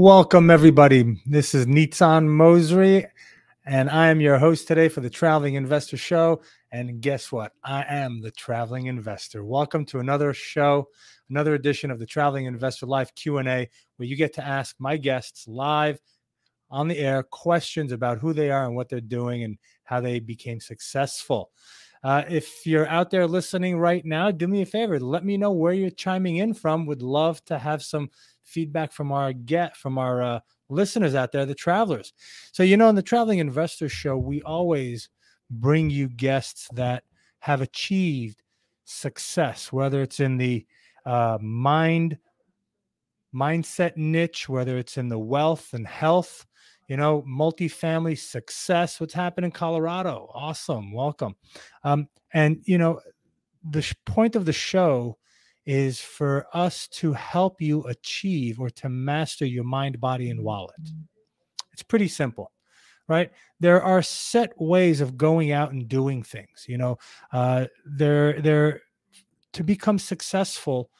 Welcome, everybody. This is Nitzan Mosery, and I am your host today for the Traveling Investor Show. And guess what? I am the Traveling Investor. Welcome to another show, another edition of the Traveling Investor Live Q&A, where you get to ask my guests live on the air questions about who they are and what they're doing and how they became successful. Uh, if you're out there listening right now, do me a favor. Let me know where you're chiming in from. Would love to have some feedback from our get from our uh, listeners out there, the travelers. So you know, in the Traveling Investor Show, we always bring you guests that have achieved success, whether it's in the uh, mind mindset niche, whether it's in the wealth and health, you know, multifamily success. What's happened in Colorado? Awesome, welcome. Um, and you know, the sh- point of the show is for us to help you achieve or to master your mind, body, and wallet. It's pretty simple, right? There are set ways of going out and doing things. You know, uh, there, there, to become successful,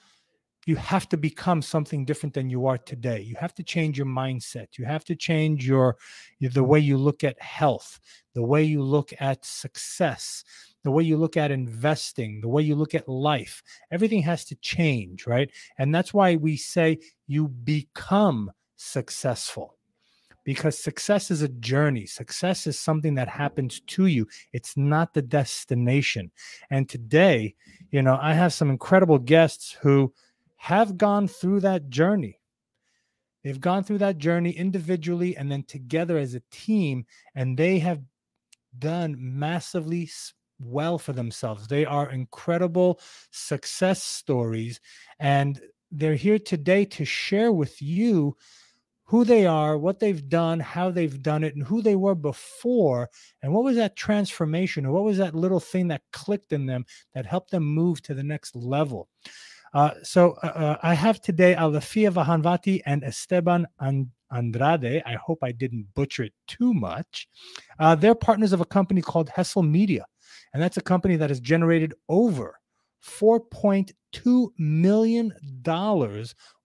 you have to become something different than you are today. You have to change your mindset. You have to change your the way you look at health, the way you look at success, the way you look at investing, the way you look at life. Everything has to change, right? And that's why we say you become successful because success is a journey. Success is something that happens to you, it's not the destination. And today, you know, I have some incredible guests who have gone through that journey. They've gone through that journey individually and then together as a team, and they have done massively well for themselves. They are incredible success stories, and they're here today to share with you who they are, what they've done, how they've done it, and who they were before, and what was that transformation, or what was that little thing that clicked in them that helped them move to the next level. Uh, so uh, uh I have today Alafia Vahanvati and Esteban and Andrade. I hope I didn't butcher it too much. Uh, they're partners of a company called Hustle Media. And that's a company that has generated over $4.2 million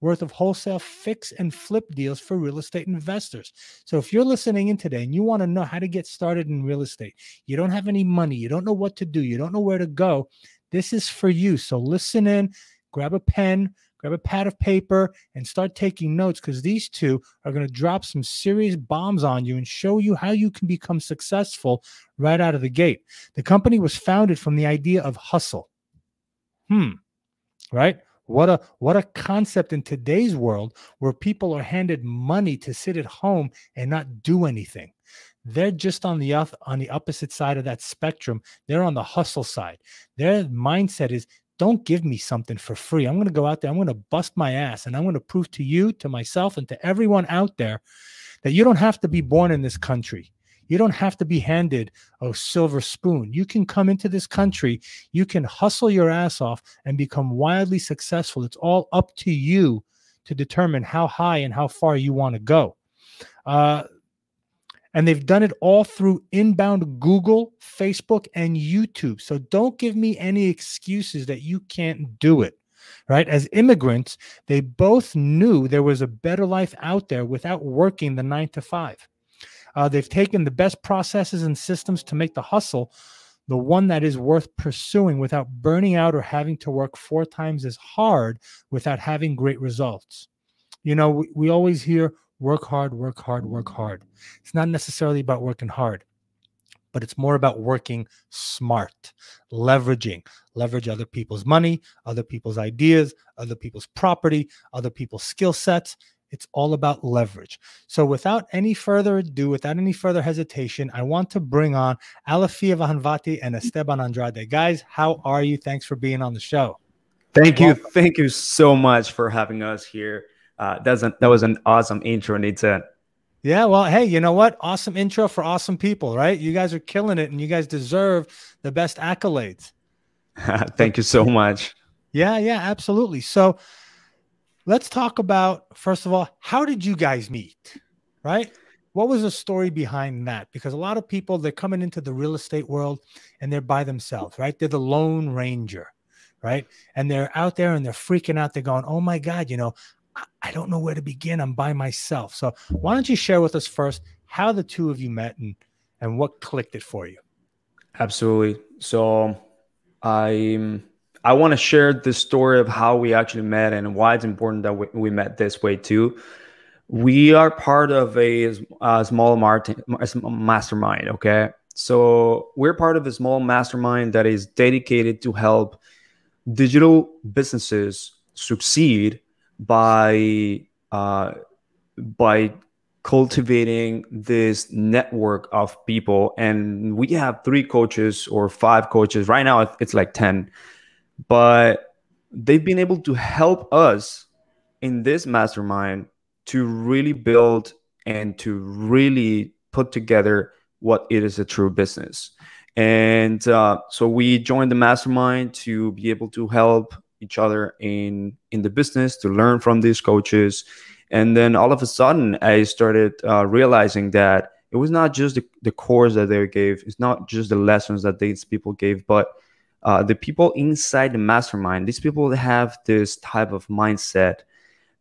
worth of wholesale fix and flip deals for real estate investors. So if you're listening in today and you want to know how to get started in real estate, you don't have any money, you don't know what to do, you don't know where to go, this is for you. So listen in, grab a pen, grab a pad of paper and start taking notes because these two are going to drop some serious bombs on you and show you how you can become successful right out of the gate. The company was founded from the idea of hustle. Hmm. Right? What a what a concept in today's world where people are handed money to sit at home and not do anything. They're just on the on the opposite side of that spectrum. They're on the hustle side. Their mindset is don't give me something for free. I'm going to go out there, I'm going to bust my ass, and I'm going to prove to you, to myself, and to everyone out there that you don't have to be born in this country. You don't have to be handed a silver spoon. You can come into this country, you can hustle your ass off and become wildly successful. It's all up to you to determine how high and how far you want to go. Uh, and they've done it all through inbound Google, Facebook, and YouTube. So don't give me any excuses that you can't do it. Right. As immigrants, they both knew there was a better life out there without working the nine to five. Uh, they've taken the best processes and systems to make the hustle the one that is worth pursuing without burning out or having to work four times as hard without having great results. You know, we, we always hear work hard, work hard, work hard. It's not necessarily about working hard, but it's more about working smart, leveraging, leverage other people's money, other people's ideas, other people's property, other people's skill sets. It's all about leverage. So, without any further ado, without any further hesitation, I want to bring on Alafia Vahanvati and Esteban Andrade. Guys, how are you? Thanks for being on the show. Thank you. Thank you so much for having us here uh, that's an, that was an awesome intro, Nathan. Yeah, well, hey, you know what? Awesome intro for awesome people, right? You guys are killing it, and you guys deserve the best accolades. Thank you so much. Yeah, yeah, absolutely. So, let's talk about first of all, how did you guys meet? Right? What was the story behind that? Because a lot of people they're coming into the real estate world and they're by themselves, right? They're the lone ranger, right? And they're out there and they're freaking out. They're going, "Oh my god, you know, I don't know where to begin. I'm by myself. So why don't you share with us first how the two of you met and and what clicked it for you? Absolutely. So I I want to share the story of how we actually met and why it's important that we, we met this way too. We are part of a, a small mastermind. Okay, so we're part of a small mastermind that is dedicated to help digital businesses succeed by uh, by cultivating this network of people. And we have three coaches or five coaches. Right now it's like 10 but they've been able to help us in this mastermind to really build and to really put together what it is a true business. And uh, so we joined the mastermind to be able to help each other in in the business to learn from these coaches. And then all of a sudden i started uh, realizing that it was not just the, the course that they gave it's not just the lessons that these people gave but uh, the people inside the mastermind these people have this type of mindset.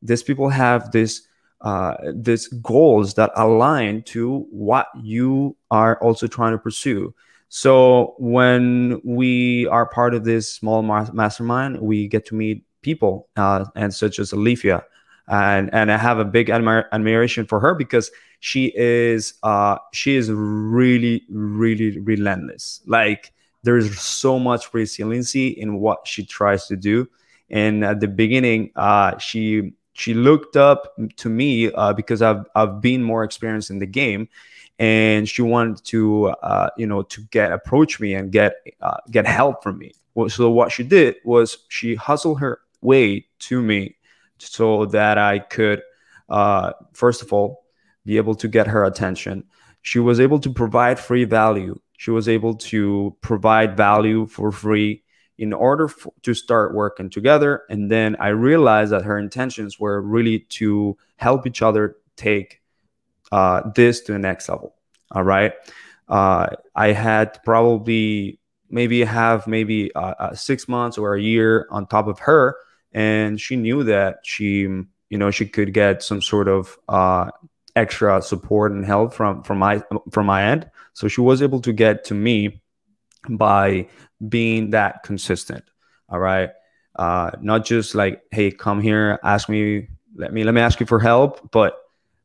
These people have this uh, these goals that align to what you are also trying to pursue so when we are part of this small mastermind, we get to meet people uh, and such as Alifia, and and I have a big admir- admiration for her because she is uh, she is really really relentless. Like there's so much resiliency in what she tries to do. And at the beginning, uh, she she looked up to me uh, because I've I've been more experienced in the game, and she wanted to uh, you know to get approach me and get uh, get help from me. So what she did was she hustled her way to me so that i could uh, first of all be able to get her attention. She was able to provide free value. She was able to provide value for free in order to start working together. And then i realized that her intentions were really to help each other take uh, this to the next level. All right. Uh, I had probably maybe have maybe uh, uh, six months or a year on top of her, and she knew that she, you know, she could get some sort of uh, extra support and help from from my from my end. So she was able to get to me by being that consistent. All right. Uh, not just like, hey, come here, ask me, let me let me ask you for help, but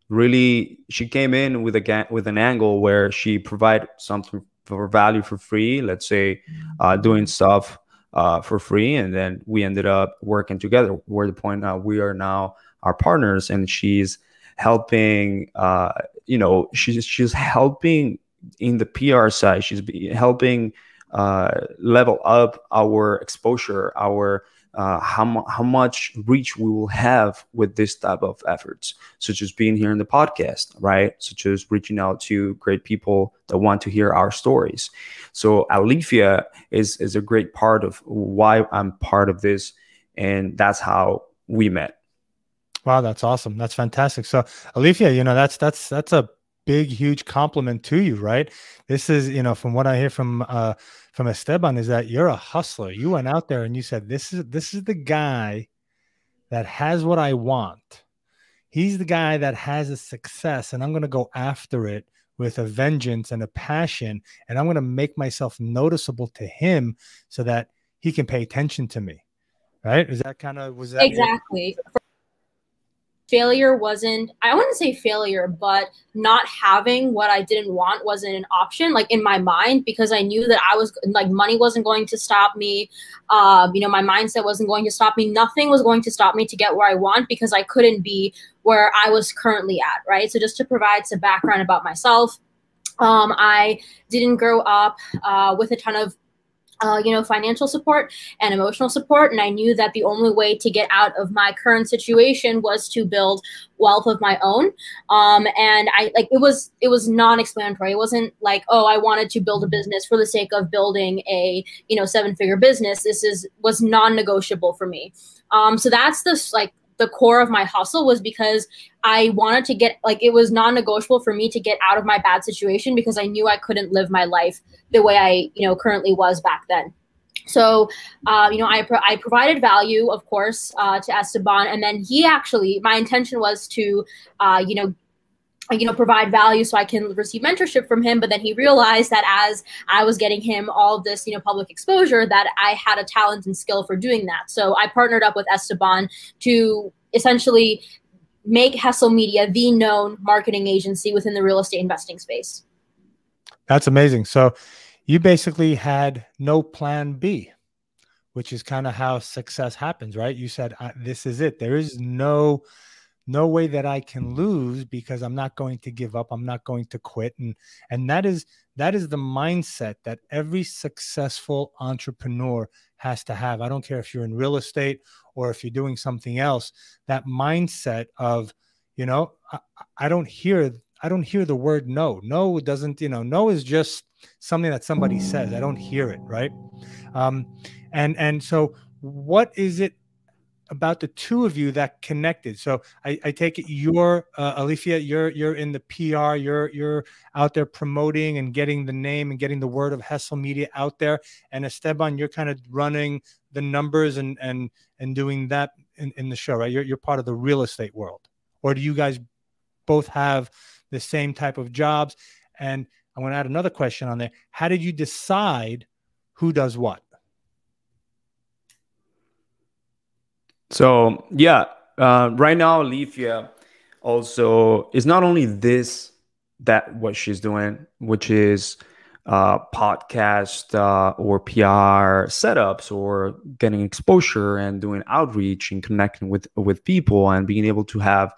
really she came in with a with an angle where she provided something for value for free let's say uh, doing stuff uh, for free and then we ended up working together. Where the point uh, we are now our partners and she's helping uh, you know she's she's helping in the pr side. She's helping uh, level up our exposure our uh, how, how much reach we will have with this type of efforts, such as being here in the podcast, right? Such as reaching out to great people that want to hear our stories. So Alifia is is a great part of why I'm part of this, and that's how we met. Wow, that's awesome. That's fantastic. So Alifia, you know, that's that's that's a big, huge compliment to you, right? This is, you know, from what I hear from uh from Esteban is that you're a hustler. You went out there and you said, This is this is the guy that has what I want. He's the guy that has a success, and I'm gonna go after it with a vengeance and a passion, and I'm gonna make myself noticeable to him so that he can pay attention to me. Right? Is that kind of was that exactly failure wasn't i wouldn't say failure but not having what i didn't want wasn't an option like in my mind because i knew that i was like money wasn't going to stop me um, you know my mindset wasn't going to stop me nothing was going to stop me to get where i want because i couldn't be where i was currently at right? So just to provide some background about myself um, i didn't grow up uh, with a ton of uh, you know, financial support and emotional support. And I knew that the only way to get out of my current situation was to build wealth of my own. Um, and I like it was it was non-explanatory. It wasn't like, oh, I wanted to build a business for the sake of building a you know seven-figure business. This is was non-negotiable for me. Um, so that's this like the core of my hustle was because I wanted to get like it was non-negotiable for me to get out of my bad situation because I knew I couldn't live my life the way I, you know, currently was back then. so, uh, you know, I, pro- I provided value, of course, uh, to Esteban, and then he actually, my intention was to, uh, you know, you know provide value so i can receive mentorship from him but then he realized that as i was getting him all this you know public exposure that i had a talent and skill for doing that so i partnered up with esteban to essentially make hustle media the known marketing agency within the real estate investing space that's amazing so you basically had no plan B, which is kind of how success happens, right? You said, "This is it. There is no." No way that I can lose because I'm not going to give up. I'm not going to quit. And and that is that is the mindset that every successful entrepreneur has to have. I don't care if you're in real estate or if you're doing something else. That mindset of, you know, I, I don't hear I don't hear the word no. No doesn't, you know, no is just something that somebody says. I don't hear it, right? Um, and and so what is it about the two of you that connected? So I, I take it you're uh, Alifia, you're you're in the PR, you're you're out there promoting and getting the name and getting the word of Hustle Media out there. And Esteban, you're kind of running the numbers and and and doing that in, in the show, right? You're you're part of the real estate world. Or do you guys both have the same type of jobs? And I want to add another question on there. How did you decide who does what? So yeah, uh, right now Alifia also is not only this that what she's doing, which is uh, podcast uh, or PR setups or getting exposure and doing outreach and connecting with with people and being able to have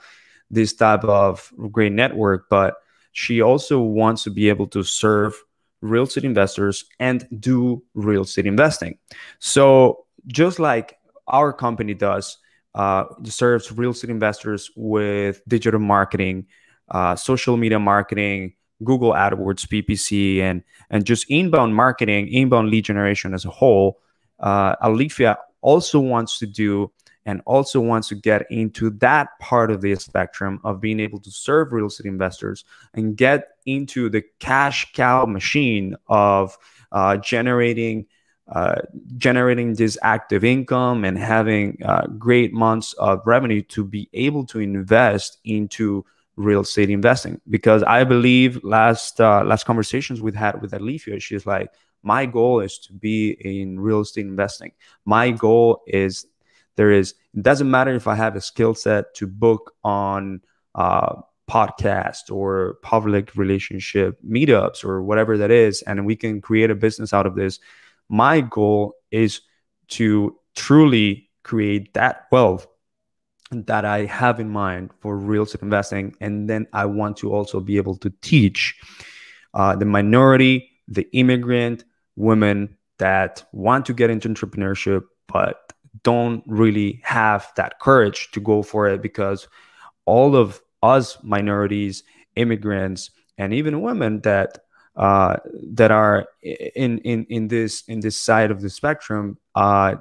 this type of great network, but she also wants to be able to serve real estate investors and do real estate investing. So, just like our company does, uh, serves real estate investors with digital marketing, uh, social media marketing, Google AdWords, PPC, and and just inbound marketing, inbound lead generation as a whole. Uh, Alifia also wants to do and also wants to get into that part of the spectrum of being able to serve real estate investors and get into the cash cow machine of uh, generating uh, generating this active income and having uh, great months of revenue to be able to invest into real estate investing because i believe last uh, last conversations we had with alifia she's like my goal is to be in real estate investing my goal is there is it doesn't matter if I have a skill set to book on uh, podcast or public relationship meetups or whatever that is, and we can create a business out of this. My goal is to truly create that wealth that I have in mind for real estate investing. And then I want to also be able to teach uh, the minority, the immigrant women that want to get into entrepreneurship, but don't really have that courage to go for it because all of us minorities, immigrants, and even women that uh, that are in in in this in this side of the spectrum uh,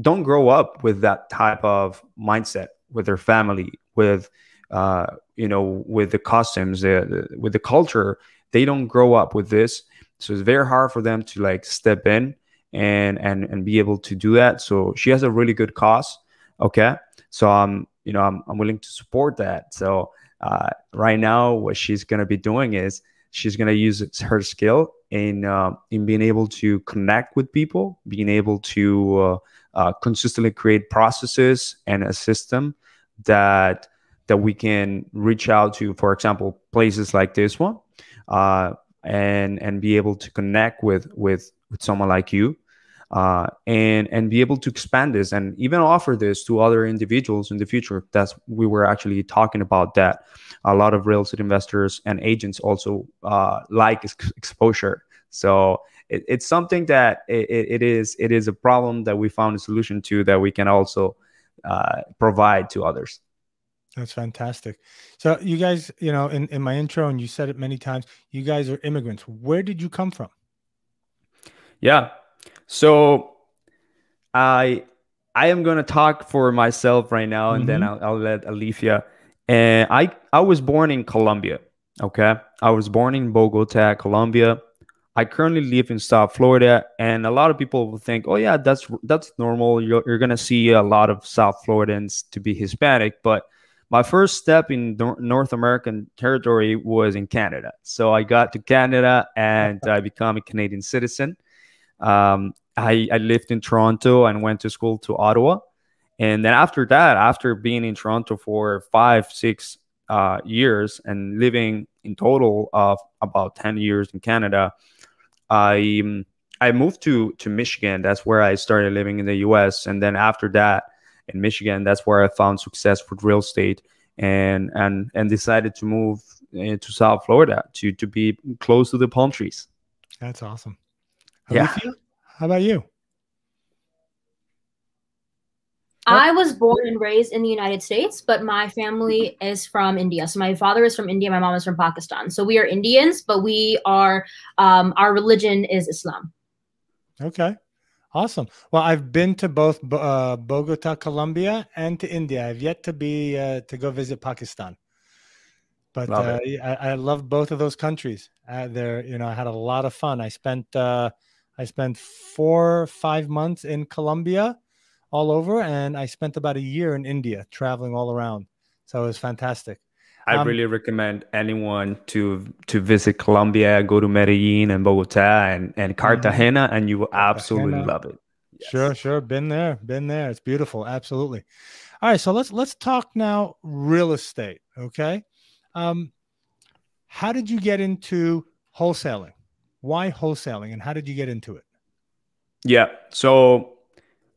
don't grow up with that type of mindset with their family, with uh, you know, with the customs, the, with the culture. They don't grow up with this, so it's very hard for them to like step in and and and be able to do that. So she has a really good cause. Okay, so I'm you know I'm I'm willing to support that. So uh, right now, what she's gonna be doing is she's gonna use her skill in uh, in being able to connect with people, being able to uh, uh, consistently create processes and a system that that we can reach out to, for example, places like this one, uh, and and be able to connect with with with someone like you uh, and and be able to expand this and even offer this to other individuals in the future that's we were actually talking about that a lot of real estate investors and agents also uh, like ex- exposure so it, it's something that it, it is it is a problem that we found a solution to that we can also uh, provide to others that's fantastic. So you guys, you know, in, in my intro, and you said it many times, you guys are immigrants. Where did you come from? Yeah. So I I am gonna talk for myself right now, and mm-hmm. then I'll, I'll let Alifia. And I I was born in Colombia. Okay, I was born in Bogota, Colombia. I currently live in South Florida, and a lot of people will think, "Oh yeah, that's that's normal. You're, you're gonna see a lot of South Floridians to be Hispanic." But my first step in North American territory was in Canada. So I got to Canada and I became a Canadian citizen. Um, I, I lived in Toronto and went to school to Ottawa. And then after that, after being in Toronto for five, six uh, years and living in total of about 10 years in Canada, I um, I moved to to Michigan. That's where I started living in the U.S. And then after that, in Michigan, that's where I found success with real estate and and and decided to move uh, to South Florida to to be close to the palm trees. That's awesome. Yeah. How about you? I was born and raised in the United States, but my family is from India. So my father is from India, my mom is from Pakistan. So we are Indians, but we are um, our religion is Islam. Okay, awesome. Well, I've been to both uh, Bogota, Colombia, and to India. I've yet to be uh, to go visit Pakistan, but uh, I, I, love both of those countries. Uh, there, you know, I had a lot of fun. I spent uh, I spent four five months in Colombia all over, and I spent about a year in India traveling all around. So it was fantastic. I um, really recommend anyone to to visit Colombia, go to Medellin and Bogota and, and mm-hmm. Cartagena, and you will absolutely Cartagena. love it. Yes. Sure, sure. Been there, been there. It's beautiful. Absolutely. All right, so let's let's talk now real estate. Okay. Um, how did you get into wholesaling? Why wholesaling and how did you get into it? Yeah. So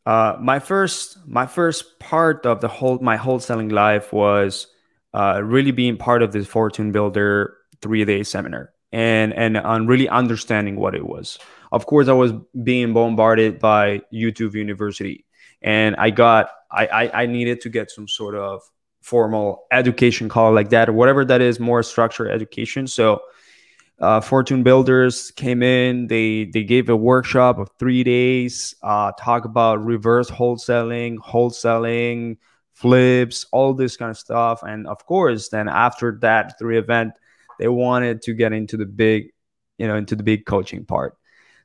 uh, my first my first part of the whole my wholesaling life was uh, really being part of this fortune builder three day seminar and and on really understanding what it was of course i was being bombarded by youtube university and i got I, I i needed to get some sort of formal education call like that or whatever that is more structured education so uh, Fortune Builders came in. They they gave a workshop of three days. Uh, talk about reverse wholesaling, wholesaling, flips, all this kind of stuff. And of course, then after that three event, they wanted to get into the big, you know, into the big coaching part.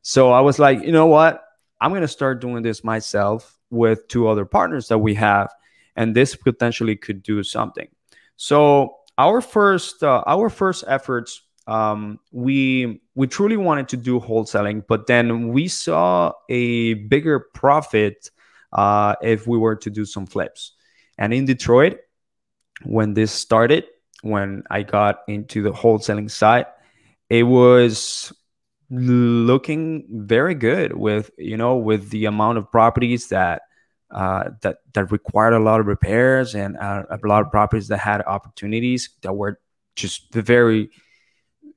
So I was like, you know what? I'm gonna start doing this myself with two other partners that we have, and this potentially could do something. So our first uh, our first efforts um, we we truly wanted to do wholesaling, but then we saw a bigger profit uh, if we were to do some flips. And in Detroit, when this started, when I got into the wholesaling side, it was looking very good with you know with the amount of properties that uh, that that required a lot of repairs and uh, a lot of properties that had opportunities that were just very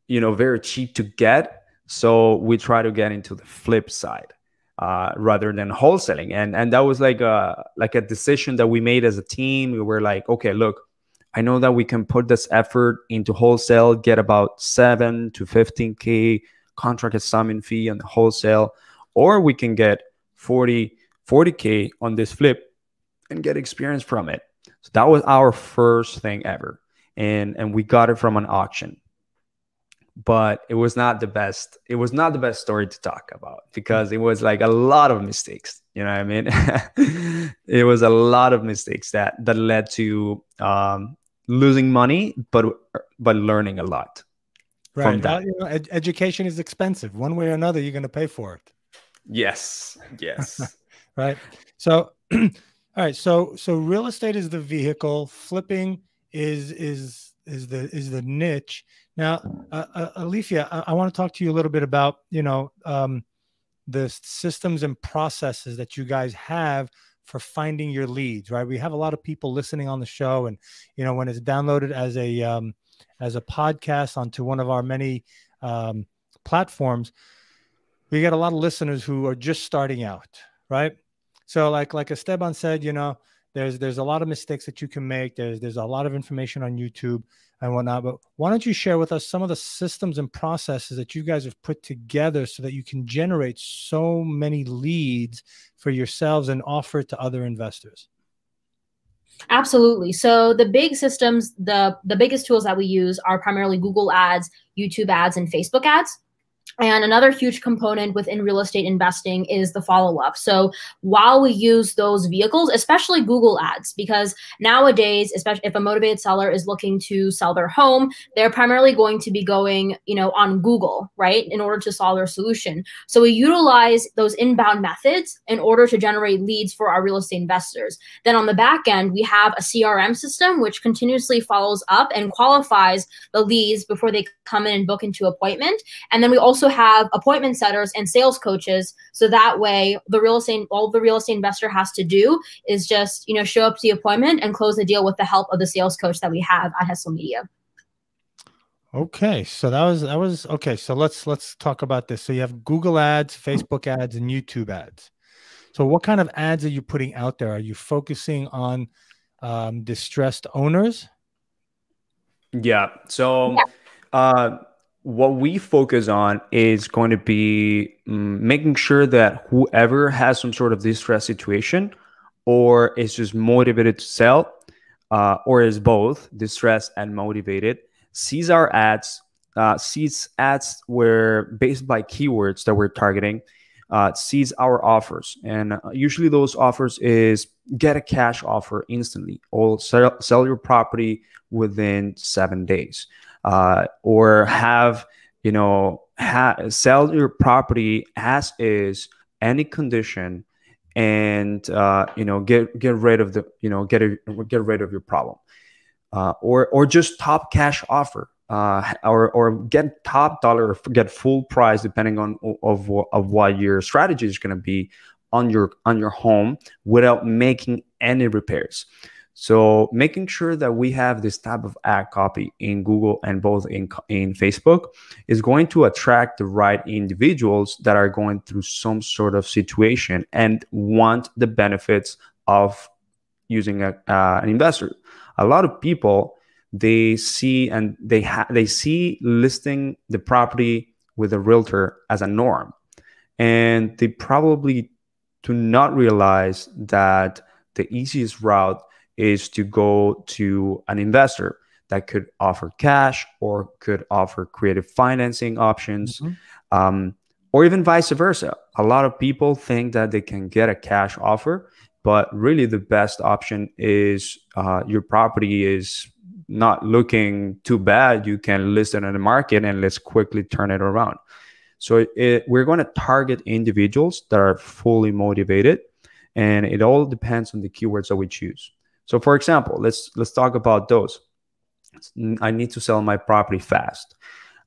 you know very cheap to get. So we try to get into the flip side uh, rather than wholesaling. And and that was like a like a decision that we made as a team. We were like okay look i know that we can put this effort into wholesale get about 7 to 15k contract assignment fee on the wholesale or we can get 40 40k on this flip and get experience from it. So that was our first thing ever. And and we got it from an auction but it was not the best it was not the best story to talk about because it was like a lot of mistakes you know what i mean? It was a lot of mistakes that that led to um, losing money but but learning a lot right from that. you know, ed- education is expensive. One way or another you're going to pay for it. Yes yes. Right? So all right so so real estate is the vehicle. Flipping is is is the is the niche now, uh, uh, Alifia, I, I want to talk to you a little bit about you know um, the systems and processes that you guys have for finding your leads. Right, we have a lot of people listening on the show, and you know when it's downloaded as a um, as a podcast onto one of our many um, platforms, we get a lot of listeners who are just starting out. Right, so like like Esteban said, you know there's there's a lot of mistakes that you can make. There's there's a lot of information on YouTube and whatnot. But why don't you share with us some of the systems and processes that you guys have put together so that you can generate so many leads for yourselves and offer it to other investors? Absolutely. So the big systems, the the biggest tools that we use are primarily Google Ads, YouTube Ads, and Facebook Ads. And another huge component within real estate investing is the follow up. So while we use those vehicles, especially Google ads, because nowadays, especially if a motivated seller is looking to sell their home, they're primarily going to be going, you know, on Google, right, in order to solve their solution. So we utilize those inbound methods in order to generate leads for our real estate investors. Then on the back end, we have a CRM system which continuously follows up and qualifies the leads before they come in and book into appointment. And then we also have appointment setters and sales coaches. So that way, the real estate, all the real estate investor has to do is just, you know, show up to the appointment and close the deal with the help of the sales coach that we have at Hustle Media. Okay, so that was that was okay. So let's let's talk about this. So you have Google ads, Facebook ads, and YouTube ads. So what kind of ads are you putting out there? Are you focusing on um, distressed owners? Yeah. So yeah. Uh, what we focus on is going to be um, making sure that whoever has some sort of distress situation or is just motivated to sell uh, or is both distressed and motivated sees our ads uh, sees ads where based by keywords that we're targeting uh, sees our offers. And uh, usually those offers is get a cash offer instantly or sell, sell your property within seven days uh, or have you know ha- sell your property as is any condition and uh, you know get get rid of the you know get a, get rid of your problem. Uh, or or just top cash offer uh, or or get top dollar or get full price depending on of, of what your strategy is going to be on your on your home without making any repairs so making sure that we have this type of ad copy in Google and both in, in Facebook is going to attract the right individuals that are going through some sort of situation and want the benefits of using a, uh, an investor. A lot of people they see and they ha- they see listing the property with a realtor as a norm, and they probably do not realize that the easiest route is to go to an investor that could offer cash or could offer creative financing options, mm-hmm. um, or even vice versa. A lot of people think that they can get a cash offer, but really the best option is uh, your property is not looking too bad. You can list it on the market and let's quickly turn it around. So it, we're going to target individuals that are fully motivated, and it all depends on the keywords that we choose. So for example, let's let's talk about those. I need to sell my property fast,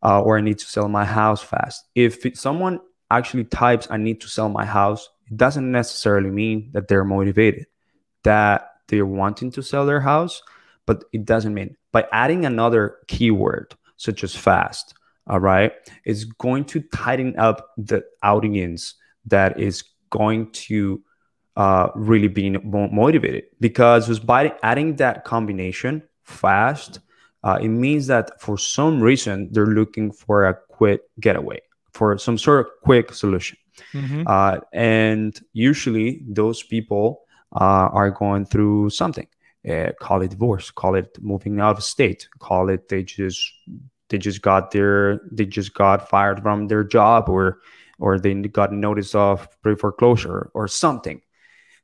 uh, or I need to sell my house fast. If someone actually types "I need to sell my house," it doesn't necessarily mean that they're motivated, that they're wanting to sell their house, but it doesn't mean by adding another keyword such as fast. All right, it's going to tighten up the audience that is going to uh, really being motivated because just by adding that combination fast, uh, it means that for some reason they're looking for a quick getaway, for some sort of quick solution. Mm-hmm. Uh, and usually those people uh, are going through something. Uh, call it divorce, call it moving out of state, call it they just they just got their they just got fired from their job or or they got notice of pre foreclosure or something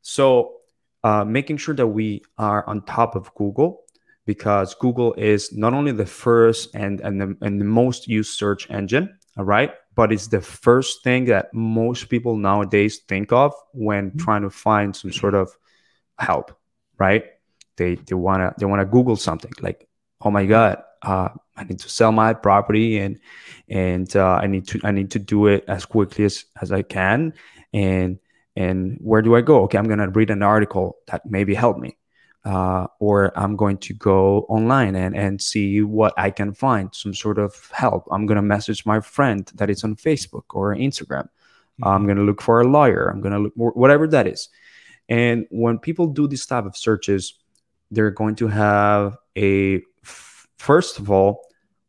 so uh, making sure that we are on top of Google because Google is not only the first and and the, and the most used search engine, all right, but it's the first thing that most people nowadays think of when mm-hmm. trying to find some sort of help, right? They they wanna they wanna Google something like, oh my god, uh, I need to sell my property and and uh, I need to I need to do it as quickly as as I can and and where do I go? Okay, I'm going to read an article that maybe help me. Uh, or I'm going to go online and, and see what I can find, some sort of help. I'm going to message my friend that is on Facebook or Instagram. Mm-hmm. I'm going to look for a lawyer. I'm going to look whatever that is. And when people do this type of searches, they're going to have a first of all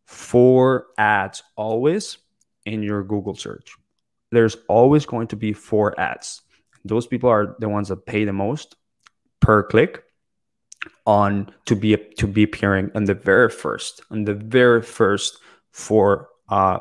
four ads always in your Google search. There's always going to be four ads those people are the ones that pay the most per click on to be to be appearing on the very first on the very first for uh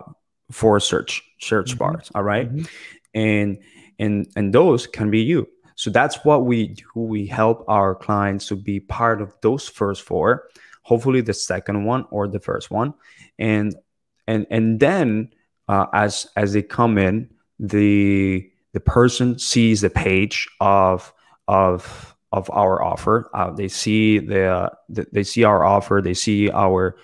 for search search Mhm. bars. All right? Mhm. and and and those can be you. So that's what we do. We help our clients to be part of those first four, hopefully the second one or the first one, and and and then uh, as as they come in, the the person sees the page of of of our offer. Uh, they see the, the they see our offer. They see our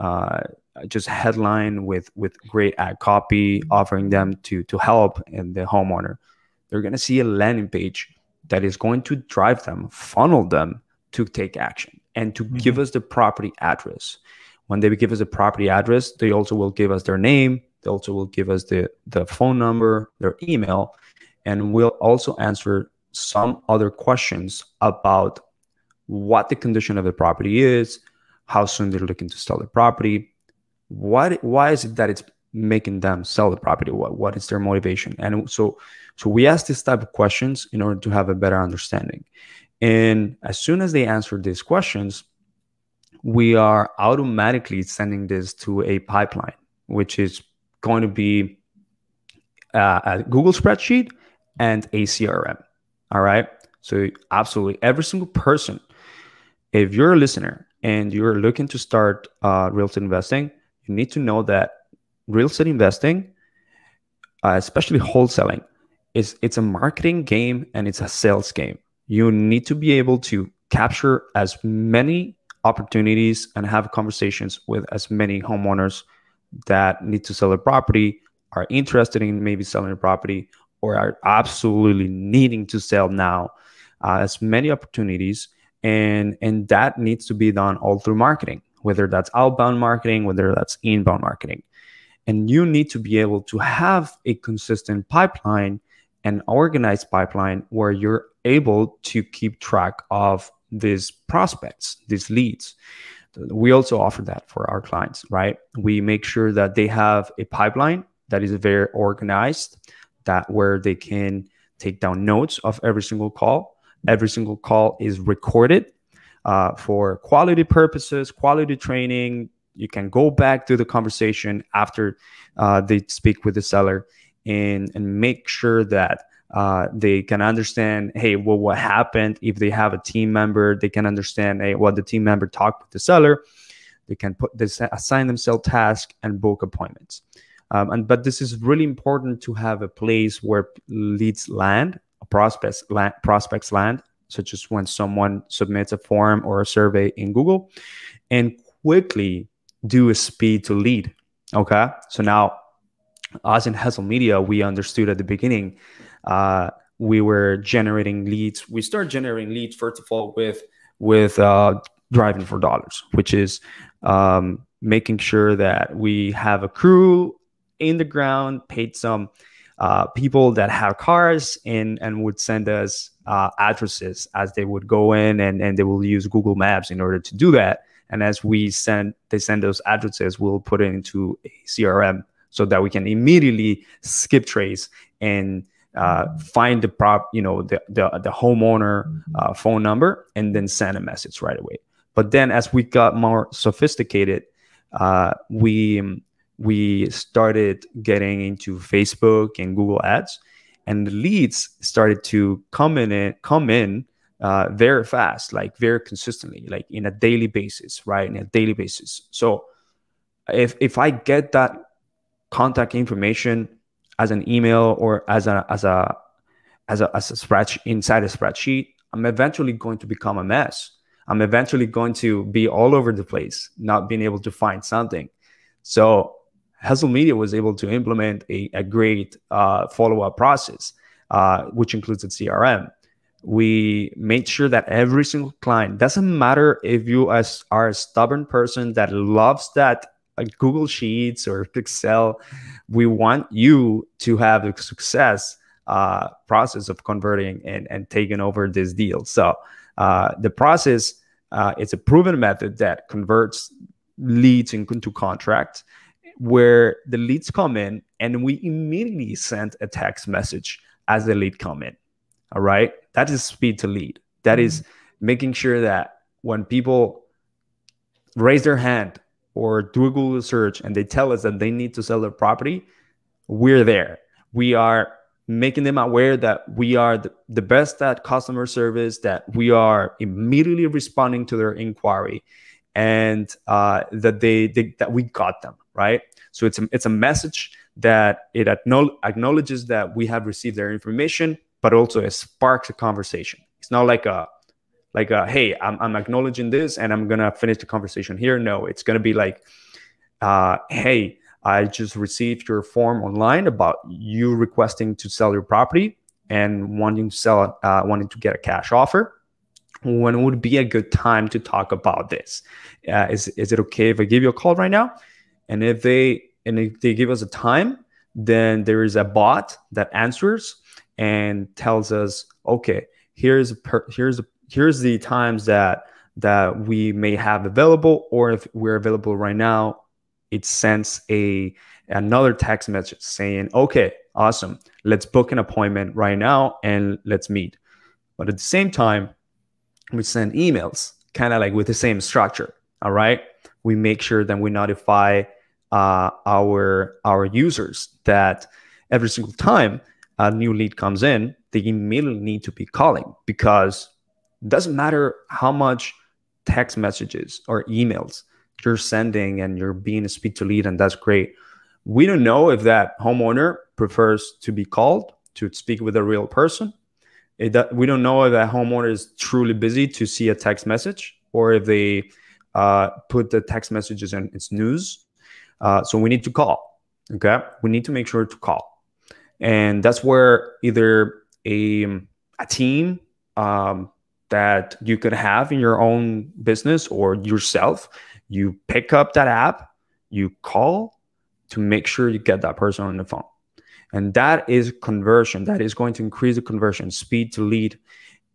uh, just headline with with great ad copy offering them to to help and the homeowner. They're gonna see a landing page that is going to drive them, funnel them to take action and to give us the property address. When they give us a property address, they also will give us their name. They also will give us the the phone number, their email, and we'll also answer some other questions about what the condition of the property is, how soon they're looking to sell the property, what why is it that it's making them sell the property? What what is their motivation? And so so we ask this type of questions in order to have a better understanding. And as soon as they answer these questions, we are automatically sending this to a pipeline, which is going to be uh, a Google spreadsheet and a CRM. All right. So, absolutely every single person, if you're a listener and you're looking to start uh, real estate investing, you need to know that real estate investing, uh, especially wholesaling, is it's a marketing game and it's a sales game. You need to be able to capture as many opportunities and have conversations with as many homeowners that need to sell a property, are interested in maybe selling a property, or are absolutely needing to sell now. Uh, as many opportunities, and and that needs to be done all through marketing, whether that's outbound marketing, whether that's inbound marketing, and you need to be able to have a consistent pipeline, an organized pipeline where you're able to keep track of these prospects, these leads. We also offer that for our clients, right? We make sure that they have a pipeline that is very organized, that where they can take down notes of every single call. Every single call is recorded uh, for quality purposes, quality training. You can go back to the conversation after uh, they speak with the seller and, and make sure that uh, they can understand, hey, well, what happened? If they have a team member, they can understand, hey, what the team member talked with the seller. They can put this, assign themselves tasks and book appointments. Um, and but this is really important to have a place where leads land, prospects land, prospects land, such as when someone submits a form or a survey in Google, and quickly do a speed to lead. Okay, so now us in Hustle Media, we understood at the beginning uh, we were generating leads. We start generating leads first of all with with uh, driving for dollars, which is um, making sure that we have a crew in the ground, paid some uh, people that have cars and and would send us uh, addresses as they would go in and and they will use Google Maps in order to do that. And as we send they send those addresses, we'll put it into a CRM so that we can immediately skip trace and uh, find the prop, you know, the the, the homeowner uh, phone number and then send a message right away. But then as we got more sophisticated, uh, we we started getting into Facebook and Google Ads, and the leads started to come in come in uh, very fast, like very consistently, like in a daily basis, right? In a daily basis. So if if I get that contact information as an email or as a as a as a as a spreadsheet inside a spreadsheet, I'm eventually going to become a mess. I'm eventually going to be all over the place, not being able to find something. So Hustle Media was able to implement a, a great uh, follow up process, uh, which includes a CRM. We made sure that every single client doesn't matter if you as are a stubborn person that loves that like Google Sheets or Excel. We want you to have a success uh, process of converting and, and taking over this deal. So uh, the process uh, it's a proven method that converts leads into contracts where the leads come in and we immediately send a text message as the lead come in. All right. That is speed to lead. That mm-hmm. is making sure that when people raise their hand or do a Google search and they tell us that they need to sell their property, we're there. We are making them aware that we are the, the best at customer service, that we are immediately responding to their inquiry, and uh, that they, they that we got them right. So it's a, it's a message that it acknowledges that we have received their information, but also it sparks a conversation. It's not like a like a, hey, I'm, I'm acknowledging this and I'm gonna finish the conversation here. No, it's gonna be like, uh, hey, I just received your form online about you requesting to sell your property and wanting to sell, uh, wanting to get a cash offer. When would be a good time to talk about this? Uh, is is it okay if I give you a call right now? And if they and if they give us a time, then there is a bot that answers and tells us, okay, here's per, here's here's the times that that we may have available, or if we're available right now, it sends a another text message saying, okay, awesome, let's book an appointment right now and let's meet. But at the same time, we send emails, kind of like with the same structure. All right, we make sure that we notify uh, our our users that every single time a new lead comes in, they immediately need to be calling because it doesn't matter how much text messages or emails you're sending and you're being a speed to lead, and that's great. We don't know if that homeowner prefers to be called to speak with a real person. It, we don't know if that homeowner is truly busy to see a text message or if they uh, put the text messages in its news. Uh, so we need to call. Okay, we need to make sure to call and that's where either a, a team um, that you could have in your own business or yourself you pick up that app you call to make sure you get that person on the phone and that is conversion that is going to increase the conversion speed to lead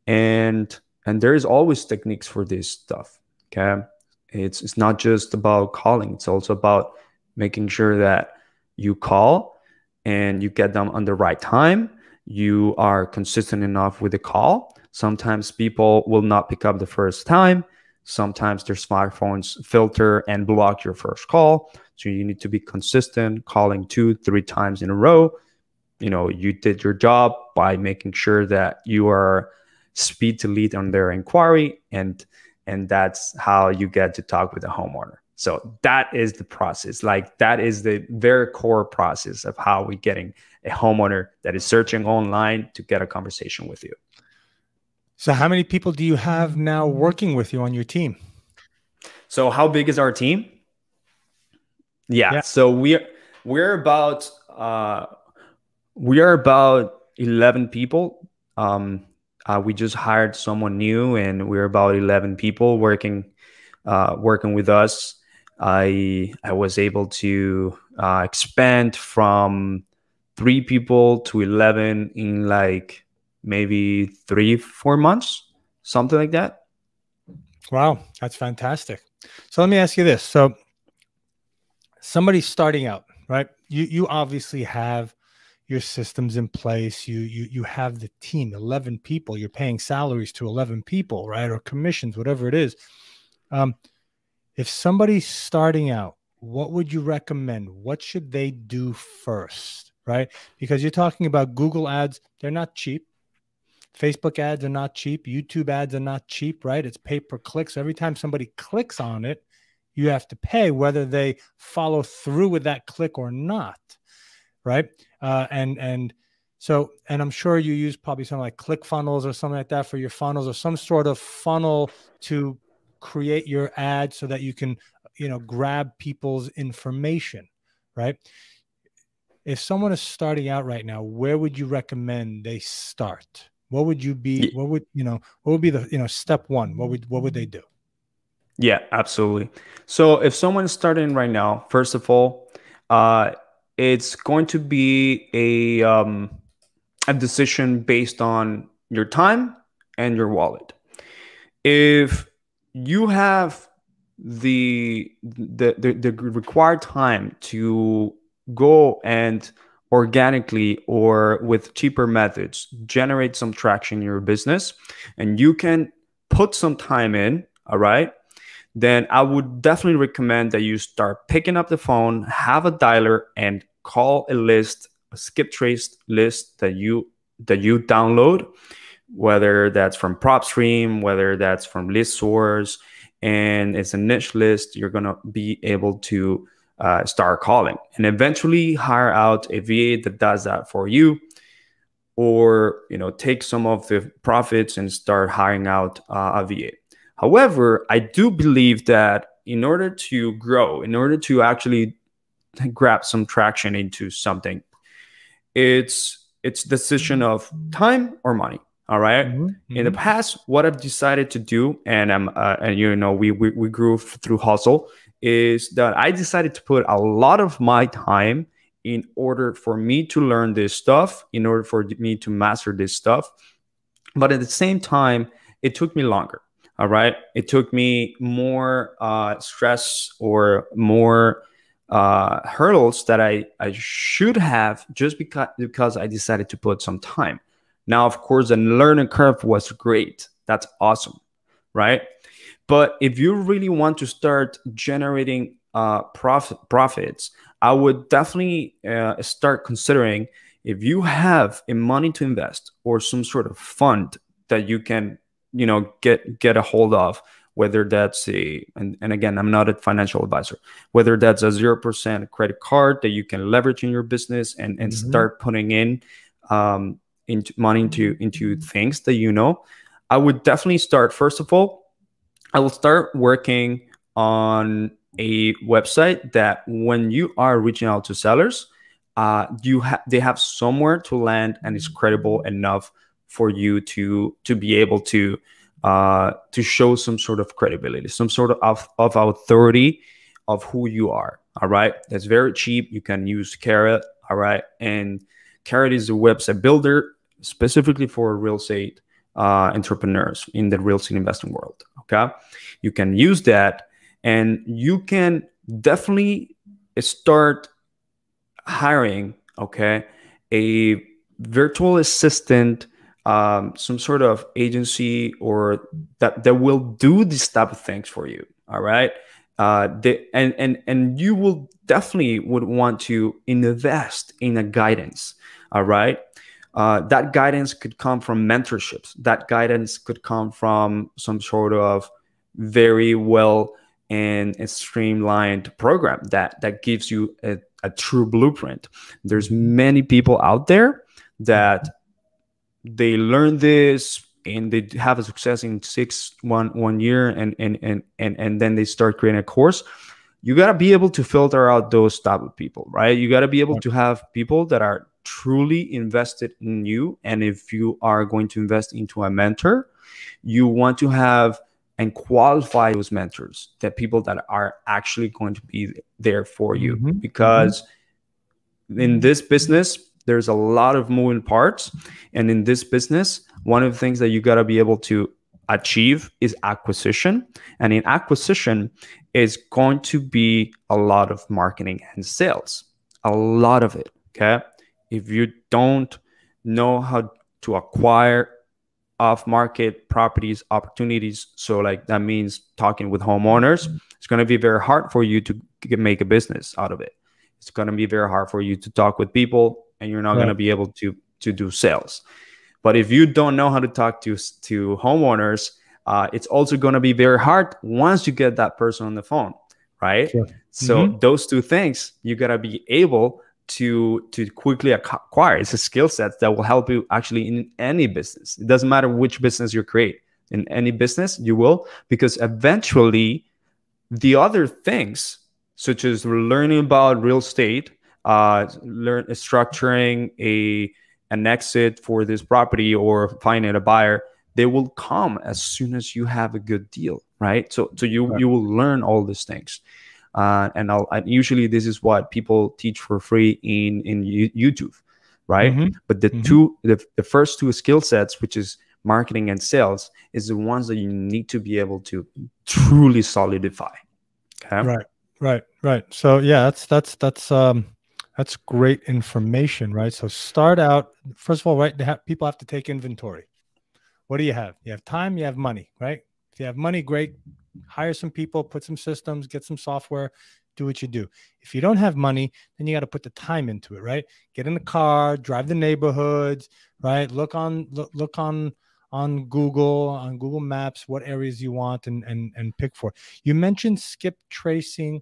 and and there is always techniques for this stuff okay it's it's not just about calling it's also about making sure that you call and you get them on the right time. You are consistent enough with the call. Sometimes people will not pick up the first time. Sometimes their smartphones filter and block your first call. So you need to be consistent, calling two, three times in a row. You know, you did your job by making sure that you are speed to lead on their inquiry and and that's how you get to talk with the homeowner. So that is the process. Like that is the very core process of how we're getting a homeowner that is searching online to get a conversation with you. So how many people do you have now working with you on your team? So how big is our team? Yeah. yeah. So we're we're about uh we are about 11 people. Um uh, we just hired someone new and we're about 11 people working uh, working with us I I was able to uh, expand from three people to eleven in like maybe three four months, something like that. Wow, that's fantastic. So let me ask you this: so somebody's starting out, right? You you obviously have your systems in place. You you you have the team, eleven people. You're paying salaries to eleven people, right, or commissions, whatever it is. Um, if somebody's starting out, what would you recommend? What should they do first? Right? Because you're talking about Google ads, they're not cheap. Facebook ads are not cheap. YouTube ads are not cheap, right? It's pay per click so Every time somebody clicks on it, you have to pay whether they follow through with that click or not, right? Uh, and and so, and I'm sure you use probably something like ClickFunnels or something like that for your funnels or some sort of funnel to create your ad so that you can you know grab people's information right? If someone is starting out right now where would you recommend they start? What would you be what would you know what would be the you know step one? What would what would they do? Yeah absolutely. So if someone's starting right now first of all uh it's going to be a um a decision based on your time and your wallet. If you have the, the the the required time to go and organically or with cheaper methods generate some traction in your business and you can put some time in all right then i would definitely recommend that you start picking up the phone have a dialer and call a list, a skip trace list that you that you download, whether that's from PropStream, whether that's from ListSource, and it's a niche list, you're gonna be able to uh, start calling and eventually hire out a VA that does that for you or you know take some of the profits and start hiring out uh, a VA. However, I do believe that in order to grow, in order to actually grab some traction into something, it's it's decision of time or money. All right? mm-hmm. In the mm-hmm. past, what I've decided to do, and I'm uh, and you know we, we we grew through hustle, is that I decided to put a lot of my time in order for me to learn this stuff, in order for me to master this stuff. But at the same time, it took me longer. All right. It took me more uh, stress or more uh, hurdles that I, I should have just because, because I decided to put some time. Now, of course, the learning curve was great. That's awesome. Right. But if you really want to start generating uh, profit, profits, I would definitely uh, start considering if you have a money to invest or some sort of fund that you can, you know, get get a hold of, whether that's a and, and again, I'm not a financial advisor, whether that's a zero percent credit card that you can leverage in your business and and mm-hmm. start putting in um, into money into into things that you know, I would definitely start first of all. I will start working on a website that when you are reaching out to sellers, uh, you have they have somewhere to land and it's credible enough for you to to be able to uh, to show some sort of credibility, some sort of, of authority of who you are. All right, that's very cheap. You can use Carrot. All right, and Carrot is a website builder specifically for real estate uh, entrepreneurs in the real estate investing world. Okay, you can use that and you can definitely start hiring okay a virtual assistant um, some sort of agency or that that will do these type of things for you all right? Uh, and and and you will definitely would want to invest in a guidance all right? Uh, that guidance could come from mentorships. That guidance could come from some sort of very well and a streamlined program that that gives you a, a true blueprint. There's many people out there that they learn this and they have a success in six one one year and and and and, and then they start creating a course you got to be able to filter out those type of people right you got to be able to have people that are truly invested in you and if you are going to invest into a mentor you want to have and qualify those mentors that people that are actually going to be there for you mm-hmm. because mm-hmm. in this business there's a lot of moving parts. And in this business one of the things that you got to be able to achieve is acquisition. And in acquisition is going to be a lot of marketing and sales a lot of it okay? If you don't know how to acquire off market properties opportunities so like that means talking with homeowners it's going to be very hard for you to make a business out of it. It's going to be very hard for you to talk with people and you're not right. going to be able to to do sales but if you don't know how to talk to to homeowners uh, it's also going to be very hard once you get that person on the phone right sure. so mm-hmm. those two things you got to be able to to quickly acquire. It's a skill set that will help you actually in any business. It doesn't matter which business you create. In any business, you will because eventually the other things, such as learning about real estate, uh, learn structuring a an exit for this property or finding a buyer, they will come as soon as you have a good deal, right? So so you you will learn all these things. Uh, and I'll and usually this is what people teach for free in in YouTube, right? Mm-hmm. But the mm-hmm. two the, the first two skill sets, which is marketing and sales, is the ones that you need to be able to truly solidify. Okay. Right. Right. Right. So yeah, that's that's that's um that's great information, right? So start out first of all, right? Have, people have to take inventory. What do you have? You have time, you have money, right? If you have money, great hire some people, put some systems, get some software, do what you do. If you don't have money, then you got to put the time into it, right? Get in the car, drive the neighborhoods, right? Look on look, look on on Google, on Google Maps, what areas you want and and and pick for. You mentioned skip tracing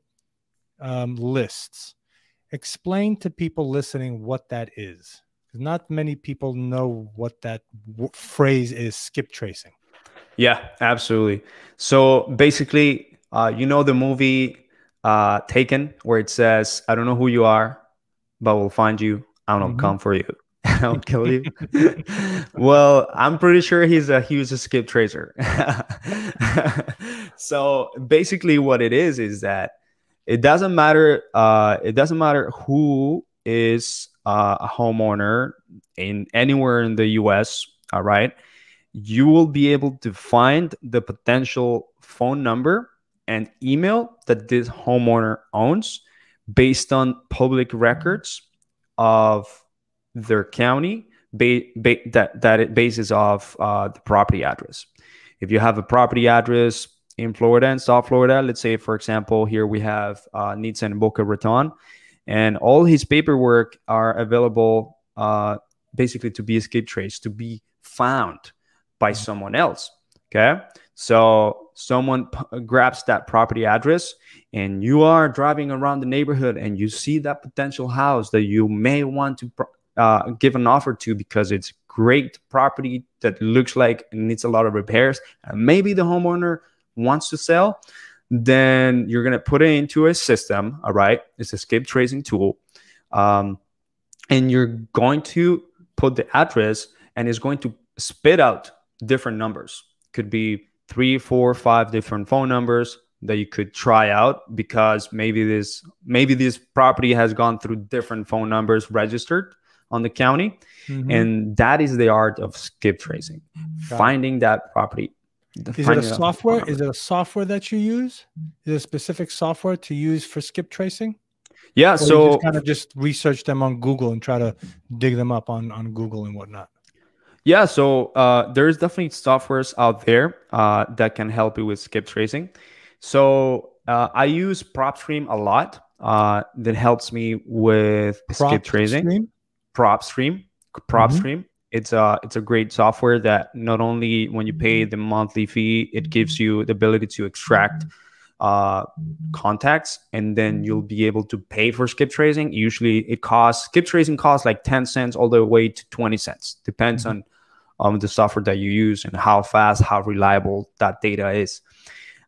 um, lists. Explain to people listening what that is. Not many people know what that w- phrase is. Skip tracing. Yeah, absolutely. So basically, uh, you know the movie uh, Taken, where it says, "I don't know who you are, but we'll find you. I will mm-hmm. come for you." I'll kill you. well, I'm pretty sure he's a he was a skip tracer. so basically, what it is is that it doesn't matter. Uh, it doesn't matter who is uh, a homeowner in anywhere in the U.S. All right, you will be able to find the potential phone number and email that this homeowner owns based on public records of their county ba- ba- that that it bases off uh, the property address. If you have a property address in Florida and South Florida, let's say for example here we have uh, Nitsan Boca Raton, and all his paperwork are available uh, basically to be skip traced, to be found by mm-hmm. someone else. Okay, so someone p- grabs that property address, and you are driving around the neighborhood, and you see that potential house that you may want to pro- uh, give an offer to because it's great property that looks like needs a lot of repairs and maybe the homeowner wants to sell then you're going to put it into a system all right it's a skip tracing tool um, and you're going to put the address and it's going to spit out different numbers could be three four five different phone numbers that you could try out because maybe this maybe this property has gone through different phone numbers registered on the county. Mm-hmm. And that is the art of skip tracing, Got finding it. that property. Is it a software? Is it a software that you use? Is it a specific software to use for skip tracing? Yeah, or so kind of just research them on Google and try to dig them up on on Google and whatnot. Yeah, so uh, there's definitely softwares out there uh, that can help you with skip tracing. So uh, I use PropStream a lot. Uh, that helps me with Prop skip tracing. Stream? PropStream. PropStream. Mm-hmm. It's a it's a great software that not only when you pay the monthly fee, it gives you the ability to extract uh, contacts, and then you'll be able to pay for skip tracing. Usually, it costs skip tracing costs like ten cents all the way to twenty cents. Depends mm-hmm. on um, the software that you use and how fast, how reliable that data is.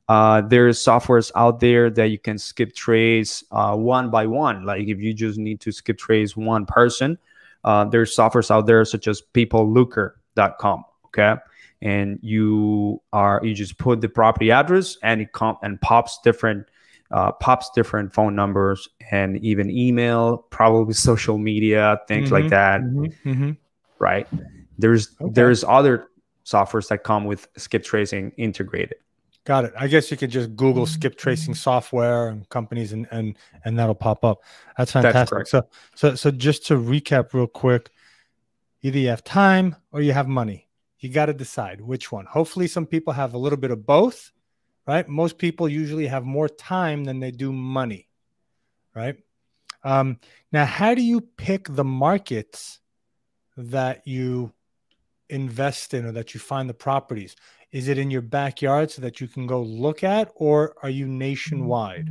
Uh, there's softwares out there that you can skip trace uh, one by one. Like if you just need to skip trace one person, uh, there's softwares out there such as peoplelooker.com. Okay. And you are you just put the property address and it com- and pops different uh, pops different phone numbers and even email, probably social media, things mm-hmm, like that. Mm-hmm, mm-hmm. Right. There's okay. there's other softwares that come with skip tracing integrated. Got it. I guess you could just Google skip tracing software and companies and and and that'll pop up. That's fantastic. That's so so so just to recap real quick, either you have time or you have money. You got to decide which one. Hopefully some people have a little bit of both, right? Most people usually have more time than they do money, right? Um, now, how do you pick the markets that you invest in or that you find the properties? Is it in your backyard so that you can go look at, or are you nationwide?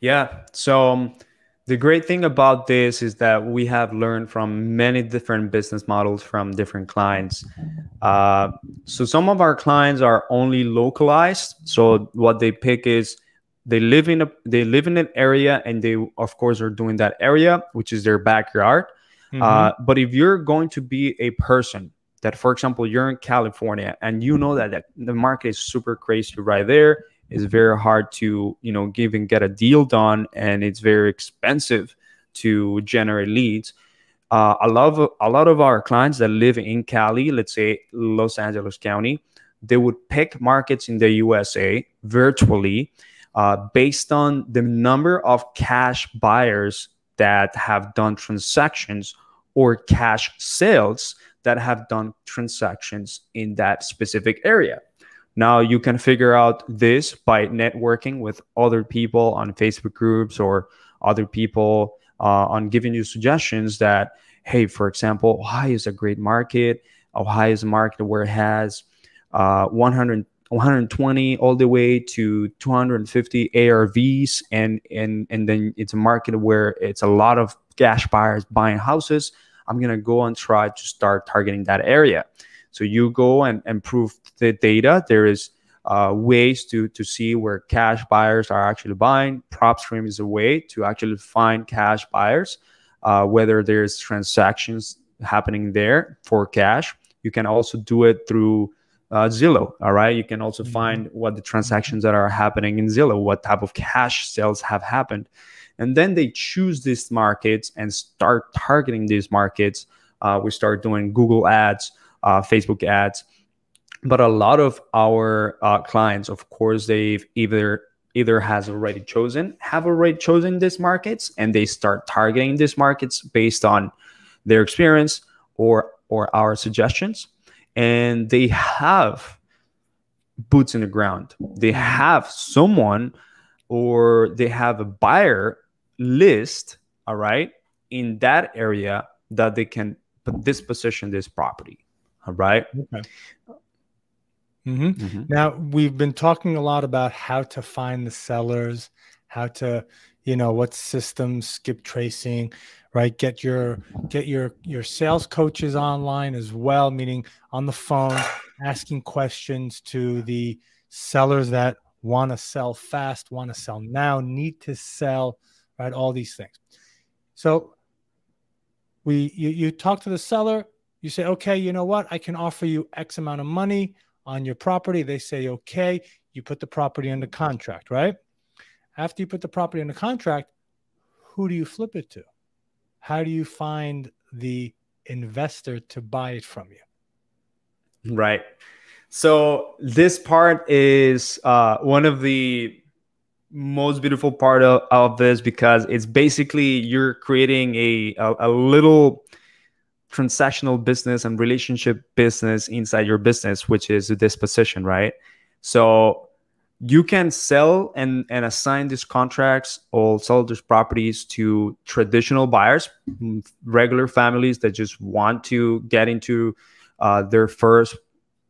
Yeah. So um, the great thing about this is that we have learned from many different business models from different clients. Uh, so some of our clients are only localized. So what they pick is they live in a they live in an area and they of course are doing that area which is their backyard mm-hmm. uh, but if you're going to be a person that for example you're in california and you know that, the market is super crazy right there. It's very hard to you know give and get a deal done and it's very expensive to generate leads. Uh, a lot of a lot of our clients that live in cali let's say los angeles county they would pick markets in the usa virtually uh, based on the number of cash buyers that have done transactions or cash sales that have done transactions in that specific area. Now you can figure out this by networking with other people on Facebook groups or other people uh, on giving you suggestions that, hey, for example, Ohio is a great market. Ohio is a market where it has uh, 100, 120 all the way to 250 ARVs, and and and then it's a market where it's a lot of cash buyers buying houses. I'm gonna go and try to start targeting that area. So you go and improve the data. There is uh, ways to to see where cash buyers are actually buying. PropStream is a way to actually find cash buyers, uh, whether there's transactions happening there for cash. You can also do it through uh, Zillow. All right, you can also mm-hmm. find what the transactions that are happening in Zillow, what type of cash sales have happened, and then they choose these markets and start targeting these markets. Uh, we start doing Google ads uh, Facebook ads. But a lot of our uh, clients, of course, they've either either has already chosen have already chosen these markets and they start targeting these markets based on their experience or or our suggestions and they have boots in the ground they have someone or they have a buyer list all right in that area that they can disposition this property all right. Okay. Mm-hmm. Mm-hmm. Now we've been talking a lot about how to find the sellers, how to, you know, what systems, skip tracing, right? Get your get your your sales coaches online as well, meaning on the phone, asking questions to the sellers that want to sell fast, want to sell now, need to sell, right? All these things. So we you, you talk to the seller, you say, okay, you know what? I can offer you X amount of money on your property. They say, okay. You put the property under contract, right? After you put the property under contract, who do you flip it to? How do you find the investor to buy it from you? Right. So this part is uh, one of the most beautiful part of, of this because it's basically you're creating a, a, a little transactional business and relationship business inside your business, which is a disposition, right? So you can sell and, and assign these contracts or sell these properties to traditional buyers, mm, regular families that just want to get into uh, their first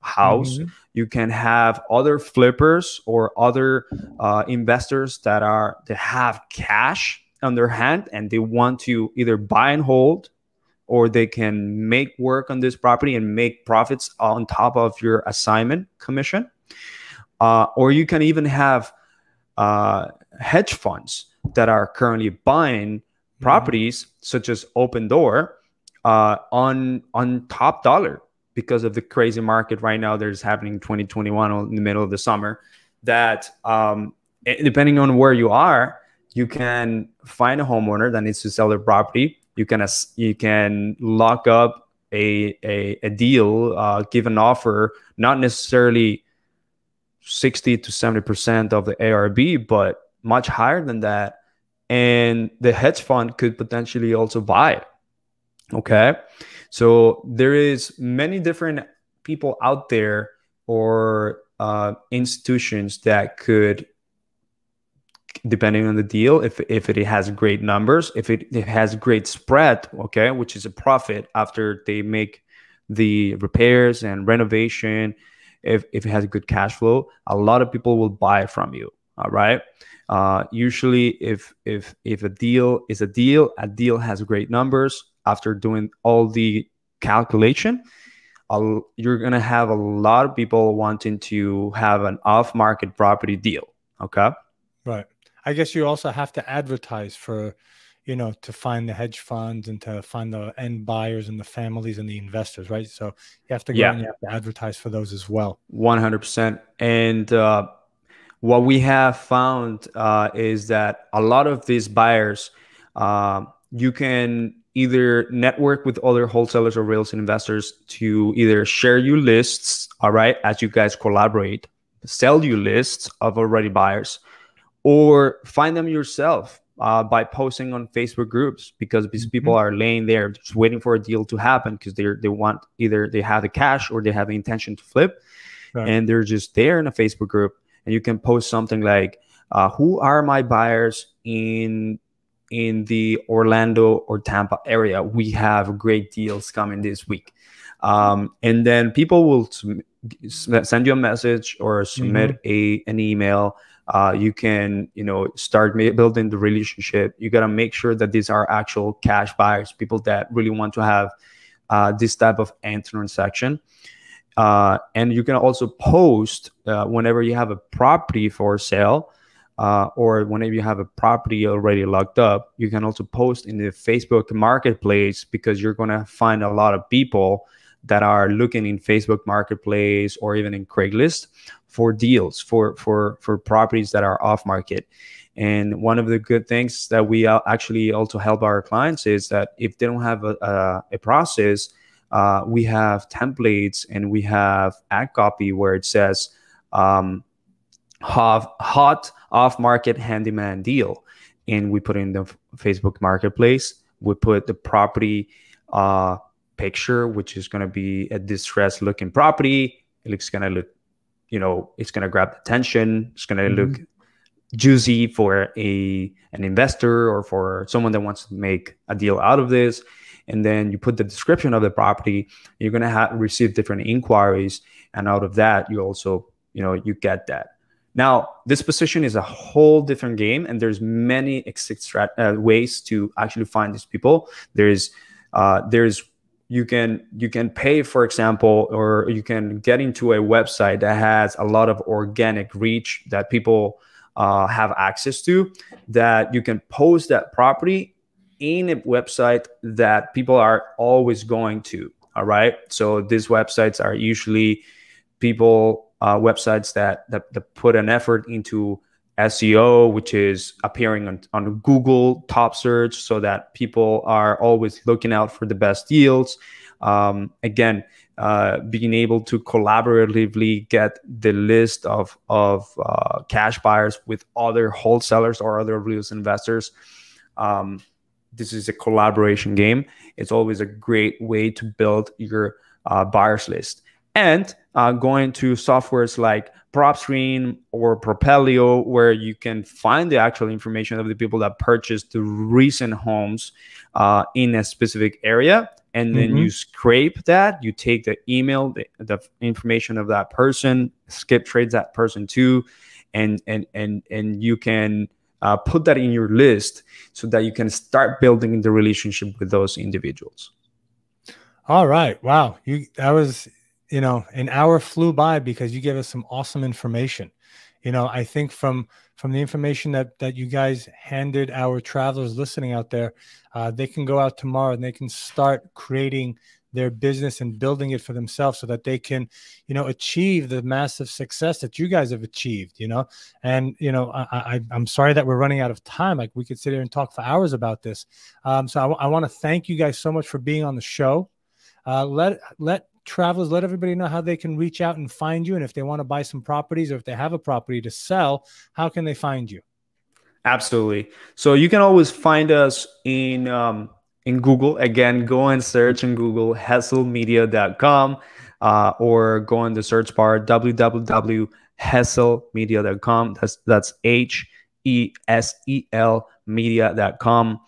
house. Mm-hmm. You can have other flippers or other uh, investors that are that have cash on their hand and they want to either buy and hold or they can make work on this property and make profits on top of your assignment commission. Uh, or you can even have uh, hedge funds that are currently buying mm-hmm. properties such as Opendoor uh, on on top dollar because of the crazy market right now that is happening in 2021 in the middle of the summer. That um, depending on where you are, you can find a homeowner that needs to sell their property you can you can lock up a a, a deal, uh, give an offer, not necessarily sixty to seventy percent of the ARV but much higher than that, and the hedge fund could potentially also buy it. Okay, so there is many different people out there or uh, institutions that could depending on the deal if, if it has great numbers if it, it has great spread okay which is a profit after they make the repairs and renovation if, if it has good cash flow a lot of people will buy from you all right? Uh, usually if if if a deal is a deal a deal has great numbers after doing all the calculation I'll, you're gonna have a lot of people wanting to have an off market property deal okay right I guess you also have to advertise for, you know, to find the hedge funds and to find the end buyers and the families and the investors, right? So you have to go yeah. and you have to advertise for those as well. One hundred percent. And uh, what we have found uh, is that a lot of these buyers, uh, you can either network with other wholesalers or real estate investors to either share you lists, all right, as you guys collaborate, sell you lists of already buyers or find them yourself uh, by posting on Facebook groups because these mm-hmm. people are laying there just waiting for a deal to happen because they they want either they have the cash or they have the intention to flip, right. and they're just there in a Facebook group, and you can post something like, uh, "Who are my buyers in in the Orlando or Tampa area? We have great deals coming this week." Um, and then people will send you a message or submit mm-hmm. a an email uh, you can you know start building the relationship you got to make sure that these are actual cash buyers people that really want to have uh, this type of end transaction uh, and you can also post uh, whenever you have a property for sale uh, or whenever you have a property already locked up you can also post in the facebook marketplace because you're going to find a lot of people that are looking in facebook marketplace or even in craigslist for deals for for for properties that are off market. And one of the good things that we actually also help our clients is that if they don't have a, a, a process uh, we have templates and we have ad copy where it says um, hot, hot off market handyman deal. And we put in the facebook marketplace. We put the property uh, picture which is going to be a distressed looking property. It looks going to look you know it's going to grab attention. It's going to mm-hmm. look juicy for a an investor or for someone that wants to make a deal out of this. And then you put the description of the property. You're going to have receive different inquiries. And out of that you also you know you get that now disposition is a whole different game and there's many uh, ways to actually find these people. There's uh, there's you can you can pay for example or you can get into a website that has a lot of organic reach that people uh, have access to that you can post that property in a website that people are always going to all right? So these websites are usually people uh, websites that, that that put an effort into SEO, which is appearing on, on Google top search so that people are always looking out for the best deals. Um, again, uh, being able to collaboratively get the list of, of uh, cash buyers with other wholesalers or other real estate investors. Um, this is a collaboration game. It's always a great way to build your uh, buyers list. And uh, going to softwares like PropStream or Propelio, where you can find the actual information of the people that purchased the recent homes uh, in a specific area. And then mm-hmm. you scrape that, you take the email, the, the, information of that person, skip trace that person too, and and and and you can uh, put that in your list so that you can start building the relationship with those individuals. All right. Wow. You that was you know, an hour flew by because you gave us some awesome information. You know, I think from from the information that that you guys handed our travelers listening out there, uh, they can go out tomorrow and they can start creating their business and building it for themselves so that they can you know achieve the massive success that you guys have achieved you know? And you know i, I am sorry that we're running out of time. Like we could sit here and talk for hours about this. Um, so i, I want to thank you guys so much for being on the show. Uh, let let travelers, let everybody know how they can reach out and find you. And if they want to buy some properties or if they have a property to sell, how can they find you? Absolutely. So you can always find us in um, in Google. Again, go and search in Google hustlemedia.com uh, or go in the search bar www.hustlemedia.com. That's that's H E S E L media.com.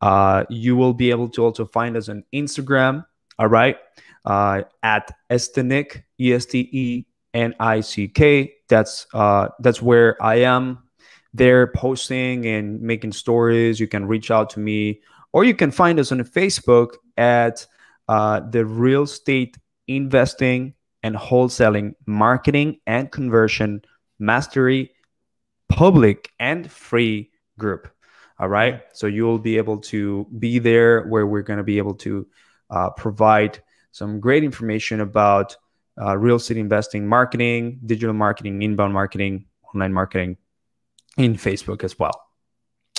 Uh, you will be able to also find us on Instagram. All right uh, at Estenick, E S T E N I C K. That's uh, that's where I am. There posting and making stories. You can reach out to me, or you can find us on Facebook at uh, the Real Estate Investing and Wholesaling Marketing and Conversion Mastery Public and Free Group. All right, so you will be able to be there where we're going to be able to uh, provide some great information about uh, real estate investing, marketing, digital marketing, inbound marketing, online marketing in Facebook as well.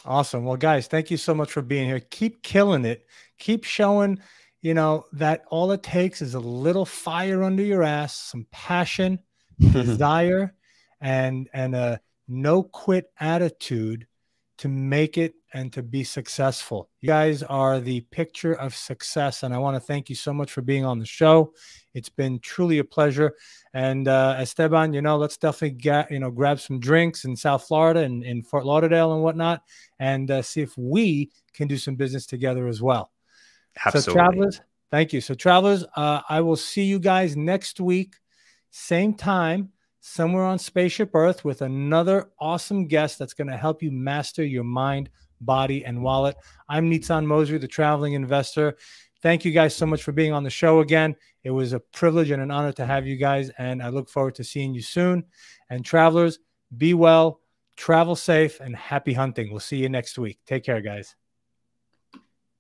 Awesome. Well, guys, thank you so much for being here. Keep killing it. Keep showing, you know, that all it takes is a little fire under your ass, some passion, desire, and and a no quit attitude to make it and to be successful. You guys are the picture of success. And I want to thank you so much for being on the show. It's been truly a pleasure. And uh, Esteban, you know, let's definitely get, you know, grab some drinks in South Florida and in Fort Lauderdale and whatnot, and uh, see if we can do some business together as well. Absolutely. So, travelers, thank you. So, travelers, uh, I will see you guys next week, same time, somewhere on Spaceship Earth with another awesome guest that's going to help you master your mind, body, and wallet. I'm Nitsan Mosery, the traveling investor. Thank you guys so much for being on the show again. It was a privilege and an honor to have you guys, and I look forward to seeing you soon. And travelers, be well, travel safe, and happy hunting. We'll see you next week. Take care, guys.